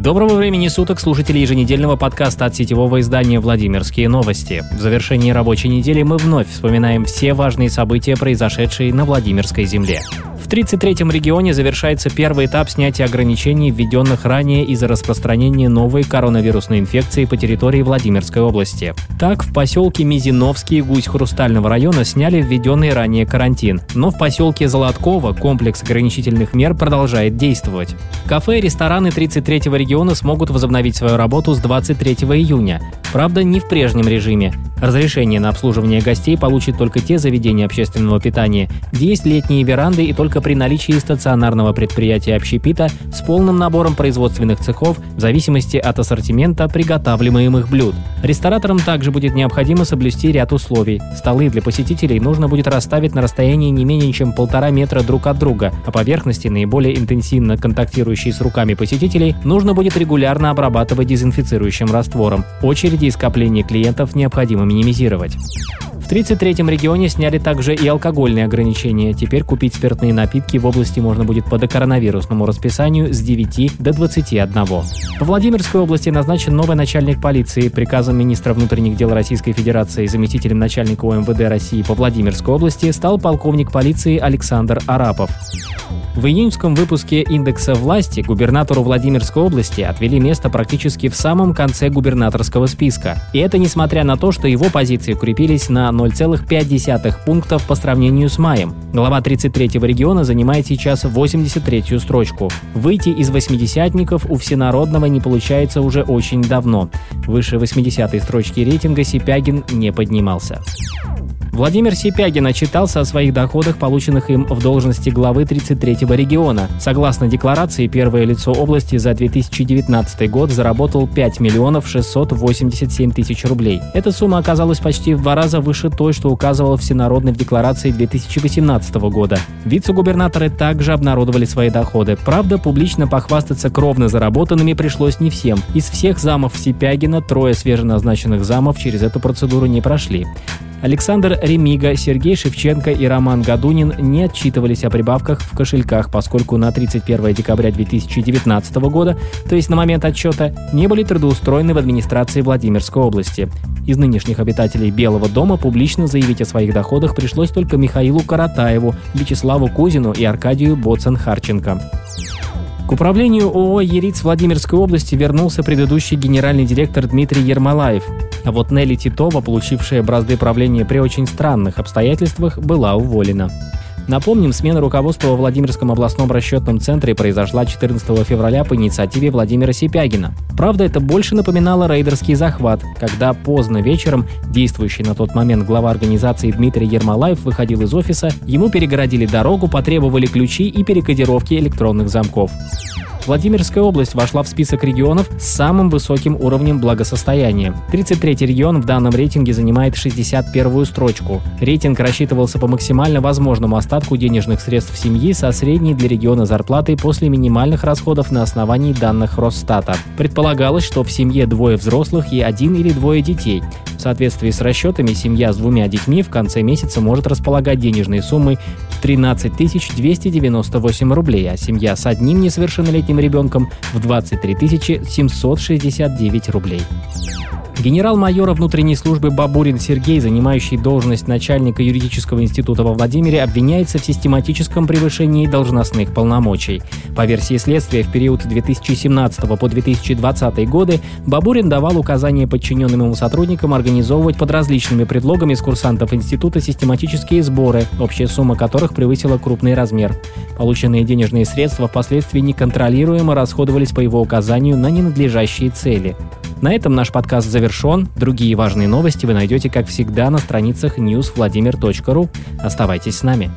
Доброго времени суток, слушатели еженедельного подкаста от сетевого издания «Владимирские новости». В завершении рабочей недели мы вновь вспоминаем все важные события, произошедшие на Владимирской земле. В 33-м регионе завершается первый этап снятия ограничений, введенных ранее из-за распространения новой коронавирусной инфекции по территории Владимирской области. Так, в поселке Мизиновский гусь Хрустального района сняли введенный ранее карантин, но в поселке Золотково комплекс ограничительных мер продолжает действовать. Кафе и рестораны 33-го региона смогут возобновить свою работу с 23 июня. Правда, не в прежнем режиме. Разрешение на обслуживание гостей получат только те заведения общественного питания, где есть летние веранды и только при наличии стационарного предприятия общепита с полным набором производственных цехов в зависимости от ассортимента приготавливаемых блюд. Рестораторам также будет необходимо соблюсти ряд условий. Столы для посетителей нужно будет расставить на расстоянии не менее чем полтора метра друг от друга, а поверхности, наиболее интенсивно контактирующие с руками посетителей, нужно будет регулярно обрабатывать дезинфицирующим раствором. Очереди и скопления клиентов необходимо минимизировать. В 33-м регионе сняли также и алкогольные ограничения. Теперь купить спиртные напитки в области можно будет по докоронавирусному расписанию с 9 до 21. В Владимирской области назначен новый начальник полиции. Приказом министра внутренних дел Российской Федерации заместителем начальника ОМВД России по Владимирской области стал полковник полиции Александр Арапов. В июньском выпуске «Индекса власти» губернатору Владимирской области отвели место практически в самом конце губернаторского списка. И это несмотря на то, что его позиции укрепились на 0,5 пунктов по сравнению с маем. Глава 33-го региона занимает сейчас 83-ю строчку. Выйти из восьмидесятников у всенародного не получается уже очень давно. Выше 80-й строчки рейтинга Сипягин не поднимался. Владимир Сипягин отчитался о своих доходах, полученных им в должности главы 33-го региона. Согласно декларации, первое лицо области за 2019 год заработал 5 миллионов 687 тысяч рублей. Эта сумма оказалась почти в два раза выше той, что указывал Всенародный в декларации 2018 года. Вице-губернаторы также обнародовали свои доходы. Правда, публично похвастаться кровно заработанными пришлось не всем. Из всех замов Сипягина трое свеженазначенных замов через эту процедуру не прошли. Александр Ремига, Сергей Шевченко и Роман Гадунин не отчитывались о прибавках в кошельках, поскольку на 31 декабря 2019 года, то есть на момент отчета, не были трудоустроены в администрации Владимирской области. Из нынешних обитателей Белого дома публично заявить о своих доходах пришлось только Михаилу Каратаеву, Вячеславу Кузину и Аркадию Боцен-Харченко. К управлению ООО «Ериц» Владимирской области вернулся предыдущий генеральный директор Дмитрий Ермолаев. А вот Нелли Титова, получившая бразды правления при очень странных обстоятельствах, была уволена. Напомним, смена руководства во Владимирском областном расчетном центре произошла 14 февраля по инициативе Владимира Сипягина. Правда, это больше напоминало рейдерский захват, когда поздно вечером действующий на тот момент глава организации Дмитрий Ермолаев выходил из офиса, ему перегородили дорогу, потребовали ключи и перекодировки электронных замков. Владимирская область вошла в список регионов с самым высоким уровнем благосостояния. 33-й регион в данном рейтинге занимает 61-ю строчку. Рейтинг рассчитывался по максимально возможному остатку денежных средств семьи со средней для региона зарплатой после минимальных расходов на основании данных Росстата. Предполагалось, что в семье двое взрослых и один или двое детей. В соответствии с расчетами, семья с двумя детьми в конце месяца может располагать денежной суммой в 13 298 рублей, а семья с одним несовершеннолетним ребенком в 23 769 рублей. Генерал-майора внутренней службы Бабурин Сергей, занимающий должность начальника юридического института во Владимире, обвиняется в систематическом превышении должностных полномочий. По версии следствия, в период 2017 по 2020 годы Бабурин давал указания подчиненным ему сотрудникам организовывать под различными предлогами с курсантов института систематические сборы, общая сумма которых превысила крупный размер. Полученные денежные средства впоследствии неконтролируемо расходовались по его указанию на ненадлежащие цели. На этом наш подкаст завершен. Другие важные новости вы найдете, как всегда, на страницах newsvladimir.ru. Оставайтесь с нами.